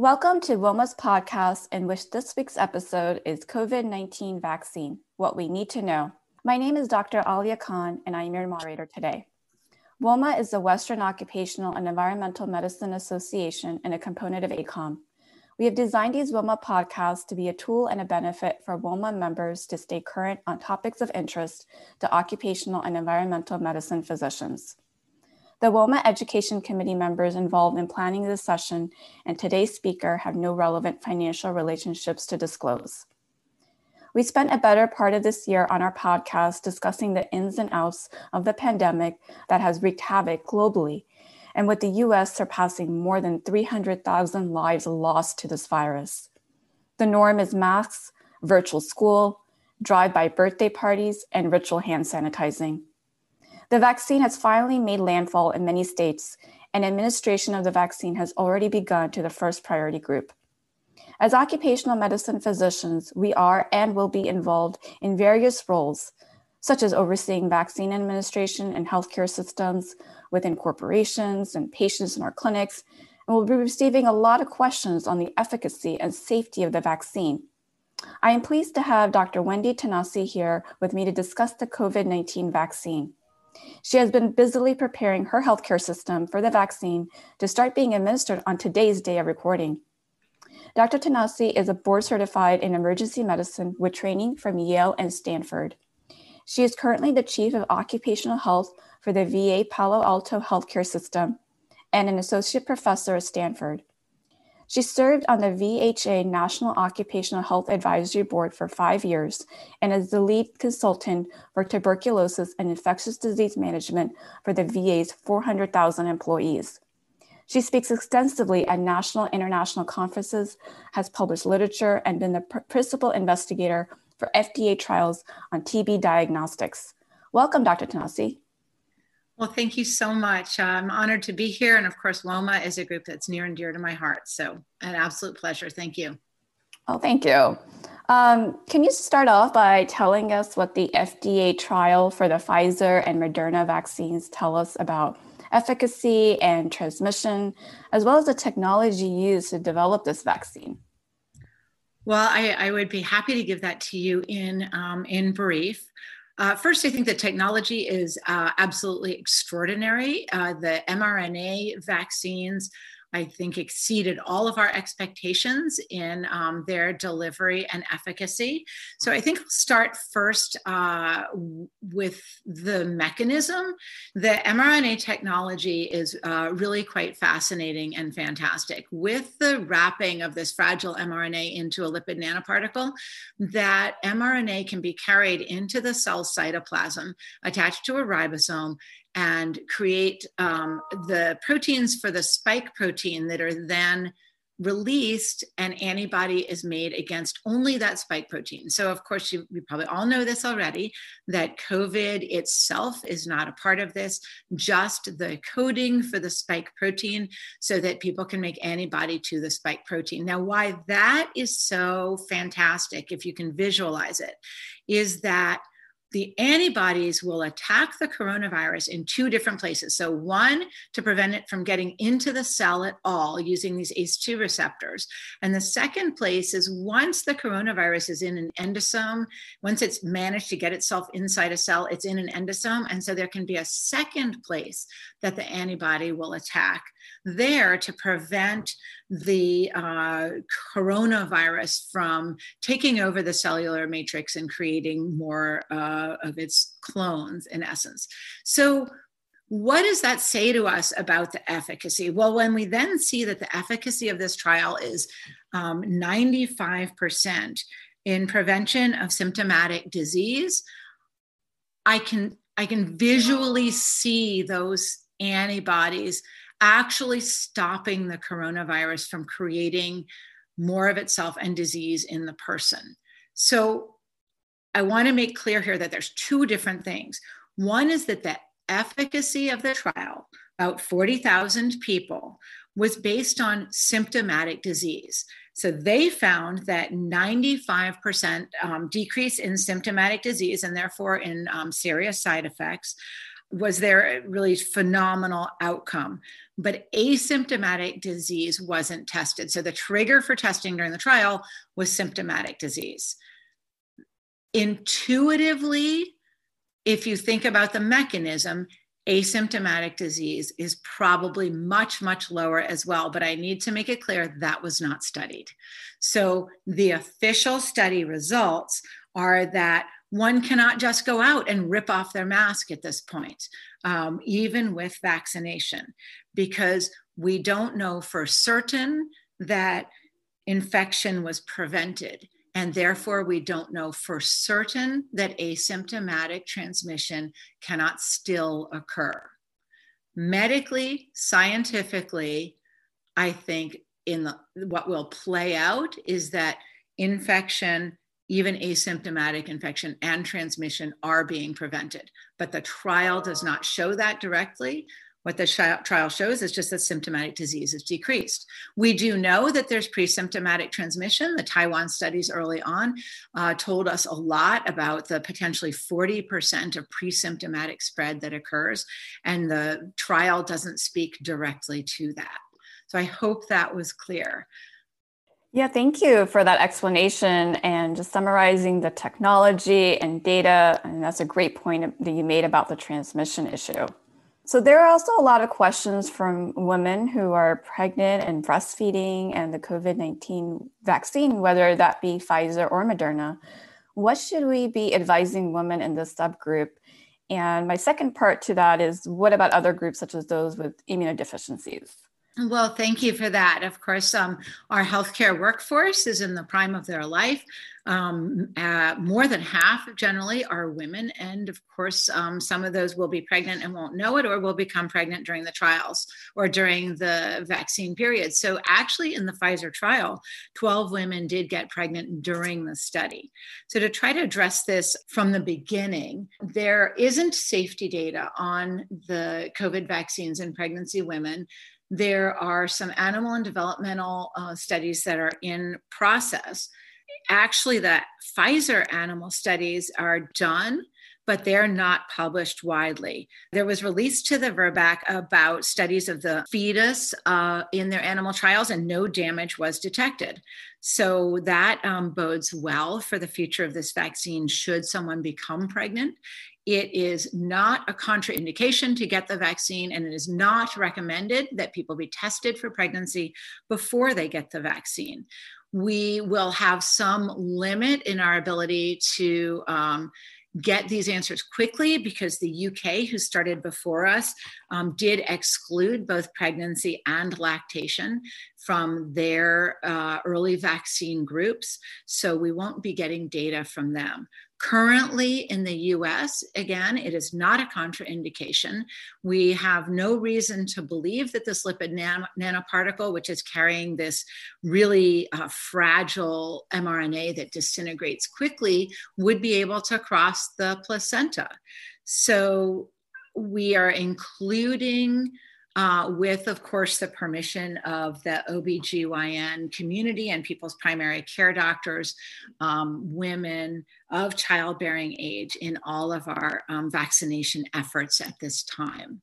Welcome to WOMA's podcast, in which this week's episode is COVID 19 vaccine What We Need to Know. My name is Dr. Alia Khan, and I am your moderator today. WOMA is the Western Occupational and Environmental Medicine Association and a component of ACOEM. We have designed these WOMA podcasts to be a tool and a benefit for WOMA members to stay current on topics of interest to occupational and environmental medicine physicians. The WOMA Education Committee members involved in planning this session and today's speaker have no relevant financial relationships to disclose. We spent a better part of this year on our podcast discussing the ins and outs of the pandemic that has wreaked havoc globally, and with the US surpassing more than 300,000 lives lost to this virus. The norm is masks, virtual school, drive by birthday parties, and ritual hand sanitizing. The vaccine has finally made landfall in many states, and administration of the vaccine has already begun to the first priority group. As occupational medicine physicians, we are and will be involved in various roles, such as overseeing vaccine administration in healthcare systems within corporations and patients in our clinics, and we'll be receiving a lot of questions on the efficacy and safety of the vaccine. I am pleased to have Dr. Wendy Thanassi here with me to discuss the COVID 19 vaccine. She has been busily preparing her healthcare system for the vaccine to start being administered on today's day of recording. Dr. Thanassi is a board certified in emergency medicine with training from Yale and Stanford. She is currently the chief of occupational health for the VA Palo Alto healthcare system and an associate professor at Stanford. She served on the VHA National Occupational Health Advisory Board for five years and is the lead consultant for tuberculosis and infectious disease management for the VA's 400,000 employees. She speaks extensively at national and international conferences, has published literature, and been the pr- principal investigator for FDA trials on TB diagnostics. Welcome, Dr. Thanassi. Well, thank you so much. I'm honored to be here. And of course, WOMA is a group that's near and dear to my heart. So, an absolute pleasure. Thank you. Oh, thank you. Um, can you start off by telling us what the FDA trial for the Pfizer and Moderna vaccines tell us about efficacy and transmission, as well as the technology used to develop this vaccine? Well, I, I would be happy to give that to you in um, in brief. Uh, first, I think the technology is uh, absolutely extraordinary. Uh, the mRNA vaccines I think, exceeded all of our expectations in um, their delivery and efficacy. So I think I'll start first uh, with the mechanism. The mRNA technology is uh, really quite fascinating and fantastic. With the wrapping of this fragile mRNA into a lipid nanoparticle, that mRNA can be carried into the cell cytoplasm, attached to a ribosome, and create um, the proteins for the spike protein that are then released and antibody is made against only that spike protein. So, of course, you, you, probably all know this already that COVID itself is not a part of this, just the coding for the spike protein so that people can make antibody to the spike protein. Now, why that is so fantastic, if you can visualize it, is that the antibodies will attack the coronavirus in two different places. So, one, to prevent it from getting into the cell at all using these ACE2 receptors. And the second place is once the coronavirus is in an endosome, once it's managed to get itself inside a cell, it's in an endosome. And so, there can be a second place that the antibody will attack there to prevent the uh, coronavirus from taking over the cellular matrix and creating more uh, of its clones, in essence. So, what does that say to us about the efficacy? Well, when we then see that the efficacy of this trial is um, 95% in prevention of symptomatic disease, I can I can visually see those antibodies actually stopping the coronavirus from creating more of itself and disease in the person. So I want to make clear here that there's two different things. One is that the efficacy of the trial, about 40,000 people, was based on symptomatic disease. So they found that 95% um, decrease in symptomatic disease and therefore in um, serious side effects was there really phenomenal outcome but asymptomatic disease wasn't tested. So the trigger for testing during the trial was symptomatic disease. Intuitively, if you think about the mechanism, asymptomatic disease is probably much, much lower as well. But I need to make it clear that was not studied. So the official study results are that one cannot just go out and rip off their mask at this point, um, even with vaccination, because we don't know for certain that infection was prevented. And therefore, we don't know for certain that asymptomatic transmission cannot still occur. Medically, scientifically, I think in the, what will play out is that infection even asymptomatic infection and transmission are being prevented. But the trial does not show that directly. What the trial shows is just that symptomatic disease is decreased. We do know that there's pre-symptomatic transmission. The Taiwan studies early on uh, told us a lot about the potentially 40% of pre-symptomatic spread that occurs, and the trial doesn't speak directly to that. So I hope that was clear. Yeah, thank you for that explanation and just summarizing the technology and data. And that's a great point that you made about the transmission issue. So, there are also a lot of questions from women who are pregnant and breastfeeding and the COVID 19 vaccine, whether that be Pfizer or Moderna. What should we be advising women in this subgroup? And my second part to that is what about other groups, such as those with immunodeficiencies? Well, thank you for that. Of course, um, our healthcare workforce is in the prime of their life. Um, uh, more than half generally are women. And of course, um, some of those will be pregnant and won't know it or will become pregnant during the trials or during the vaccine period. So, actually, in the Pfizer trial, 12 women did get pregnant during the study. So, to try to address this from the beginning, there isn't safety data on the COVID vaccines in pregnancy women there are some animal and developmental uh, studies that are in process. Actually, the Pfizer animal studies are done, but they're not published widely. There was released to the VRBPAC about studies of the fetus uh, in their animal trials, and no damage was detected. So that um, bodes well for the future of this vaccine should someone become pregnant. It is not a contraindication to get the vaccine, and it is not recommended that people be tested for pregnancy before they get the vaccine. We will have some limit in our ability to um, get these answers quickly because the UK, who started before us, um, did exclude both pregnancy and lactation from their uh, early vaccine groups. So we won't be getting data from them. Currently in the US, again, it is not a contraindication. We have no reason to believe that this lipid nan- nanoparticle, which is carrying this really uh, fragile mRNA that disintegrates quickly, would be able to cross the placenta. So we are including uh, with, of course, the permission of the OBGYN community and people's primary care doctors, um, women of childbearing age in all of our um, vaccination efforts at this time.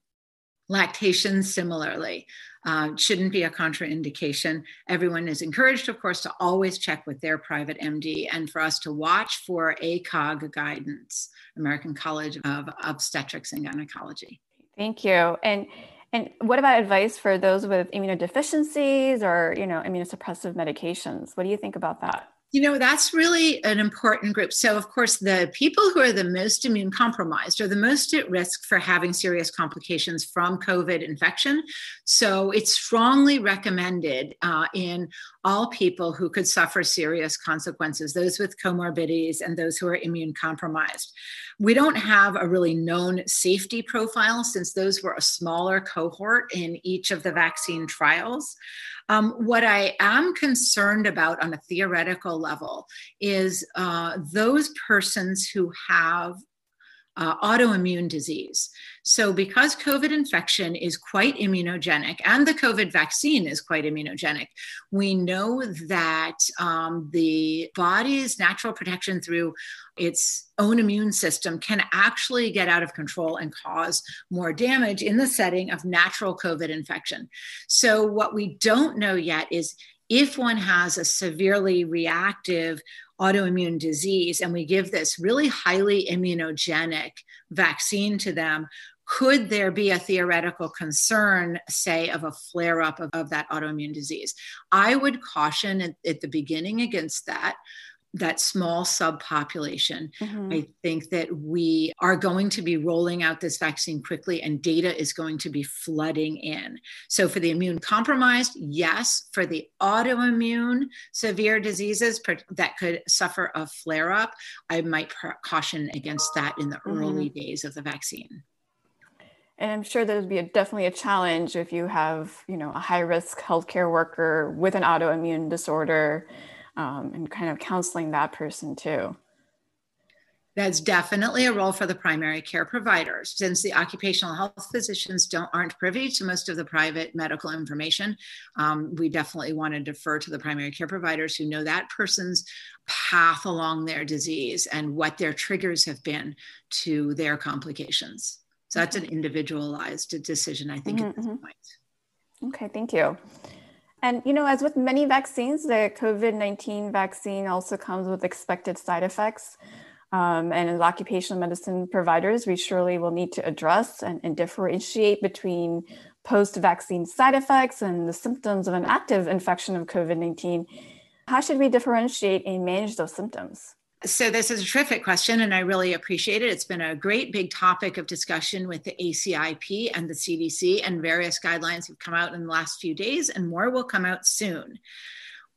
Lactation, similarly, uh, shouldn't be a contraindication. Everyone is encouraged, of course, to always check with their private MD and for us to watch for ACOG guidance, American College of Obstetrics and Gynecology. Thank you. And and what about advice for those with immunodeficiencies or, you know, immunosuppressive medications? What do you think about that? You know, that's really an important group. So, of course, the people who are the most immune compromised are the most at risk for having serious complications from COVID infection. So, it's strongly recommended uh, in all people who could suffer serious consequences, those with comorbidities and those who are immune compromised. We don't have a really known safety profile since those were a smaller cohort in each of the vaccine trials. Um, what I am concerned about on a theoretical level is uh, those persons who have uh, autoimmune disease. So, because COVID infection is quite immunogenic and the COVID vaccine is quite immunogenic, we know that um, the body's natural protection through its own immune system can actually get out of control and cause more damage in the setting of natural COVID infection. So, what we don't know yet is if one has a severely reactive autoimmune disease and we give this really highly immunogenic vaccine to them, could there be a theoretical concern, say, of a flare up of, of, that autoimmune disease? I would caution at, at the beginning against that that small subpopulation. Mm-hmm. I think that we are going to be rolling out this vaccine quickly and data is going to be flooding in. So, for the immune compromised, yes. For the autoimmune severe diseases that could suffer a flare up, I might caution against that in the mm-hmm. early days of the vaccine. And I'm sure there'd be a, definitely a challenge if you have, you know, a high risk healthcare worker with an autoimmune disorder um, and kind of counseling that person too. That's definitely a role for the primary care providers. Since the occupational health physicians don't aren't privy to most of the private medical information, um, we definitely want to defer to the primary care providers who know that person's path along their disease and what their triggers have been to their complications. So that's an individualized decision, I think, mm-hmm. at this mm-hmm. point. Okay, thank you. And, you know, as with many vaccines, the COVID 19 vaccine also comes with expected side effects. Um, and as occupational medicine providers, we surely will need to address and, and differentiate between post vaccine side effects and the symptoms of an active infection of COVID 19. How should we differentiate and manage those symptoms? So, this is a terrific question, and I really appreciate it. It's been a great big topic of discussion with the ACIP and the CDC, and various guidelines have come out in the last few days, and more will come out soon.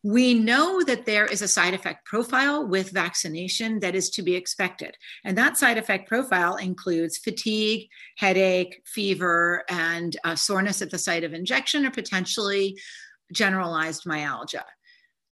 We know that there is a side effect profile with vaccination that is to be expected. And that side effect profile includes fatigue, headache, fever, and uh, soreness at the site of injection, or potentially generalized myalgia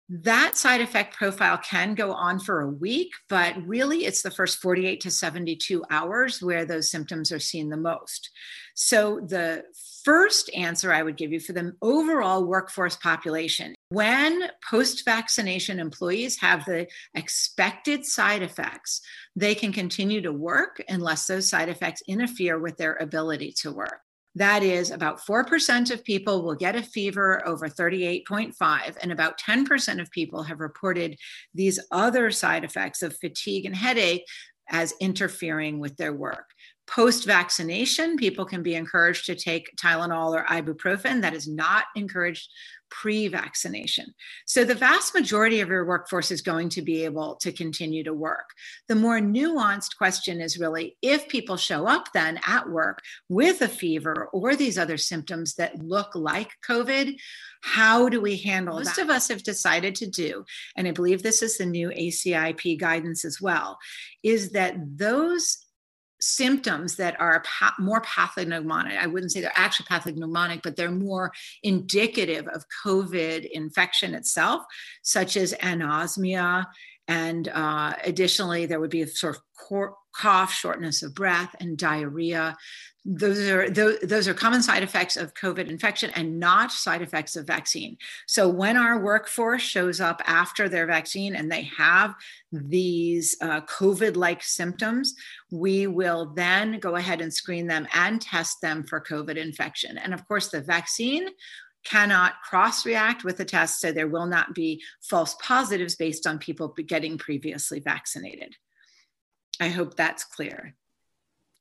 that side effect profile can go on for a week, but really it's the first 48 to 72 hours where those symptoms are seen the most. So, the first answer I would give you for the overall workforce population when post vaccination employees have the expected side effects, they can continue to work unless those side effects interfere with their ability to work. That is, about 4% of people will get a fever over 38.5, and about 10% of people have reported these other side effects of fatigue and headache as interfering with their work. Post vaccination, people can be encouraged to take Tylenol or ibuprofen. That is not encouraged pre vaccination. So the vast majority of your workforce is going to be able to continue to work. The more nuanced question is really if people show up then at work with a fever or these other symptoms that look like COVID, how do we handle Most that? of us have decided to do, and I believe this is the new ACIP guidance as well, is that those symptoms that are more pathognomonic. I wouldn't say they're actually pathognomonic, but they're more indicative of COVID infection itself, such as anosmia. And uh, additionally, there would be a sort of cough, shortness of breath, and diarrhea. Those are those, those are common side effects of covid infection and not side effects of vaccine. So when our workforce shows up after their vaccine and they have these uh, covid like symptoms we will then go ahead and screen them and test them for covid infection. And of course the vaccine cannot cross react with the test so there will not be false positives based on people getting previously vaccinated i hope that's clear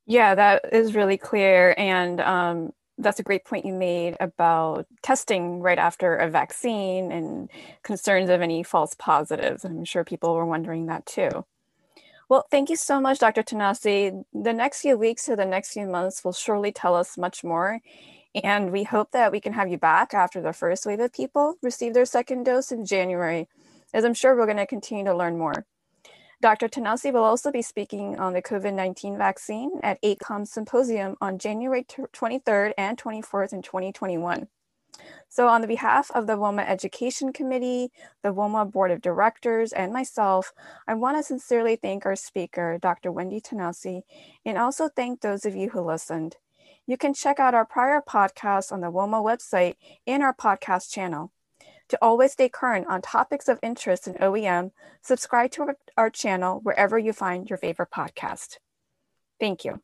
yeah, that is really clear. And um, that's a great point you made about testing right after a vaccine and concerns of any false positives. I'm sure people were wondering that too. Well, thank you so much, Dr. Thanassi. The next few weeks or the next few months will surely tell us much more. And we hope that we can have you back after the first wave of people receive their second dose in January, as I'm sure we're going to continue to learn more. Dr. Thanassi will also be speaking on the COVID 19 vaccine at ACOEM Symposium on January 23rd and 24th in 2021. So on the behalf of the WOMA Education Committee, the WOMA Board of Directors, and myself, I want to sincerely thank our speaker, Dr. Wendy Thanassi, and also thank those of you who listened. You can check out our prior podcasts on the WOMA website and our podcast channel. To always stay current on topics of interest in OEM, subscribe to our channel wherever you find your favorite podcast. Thank you.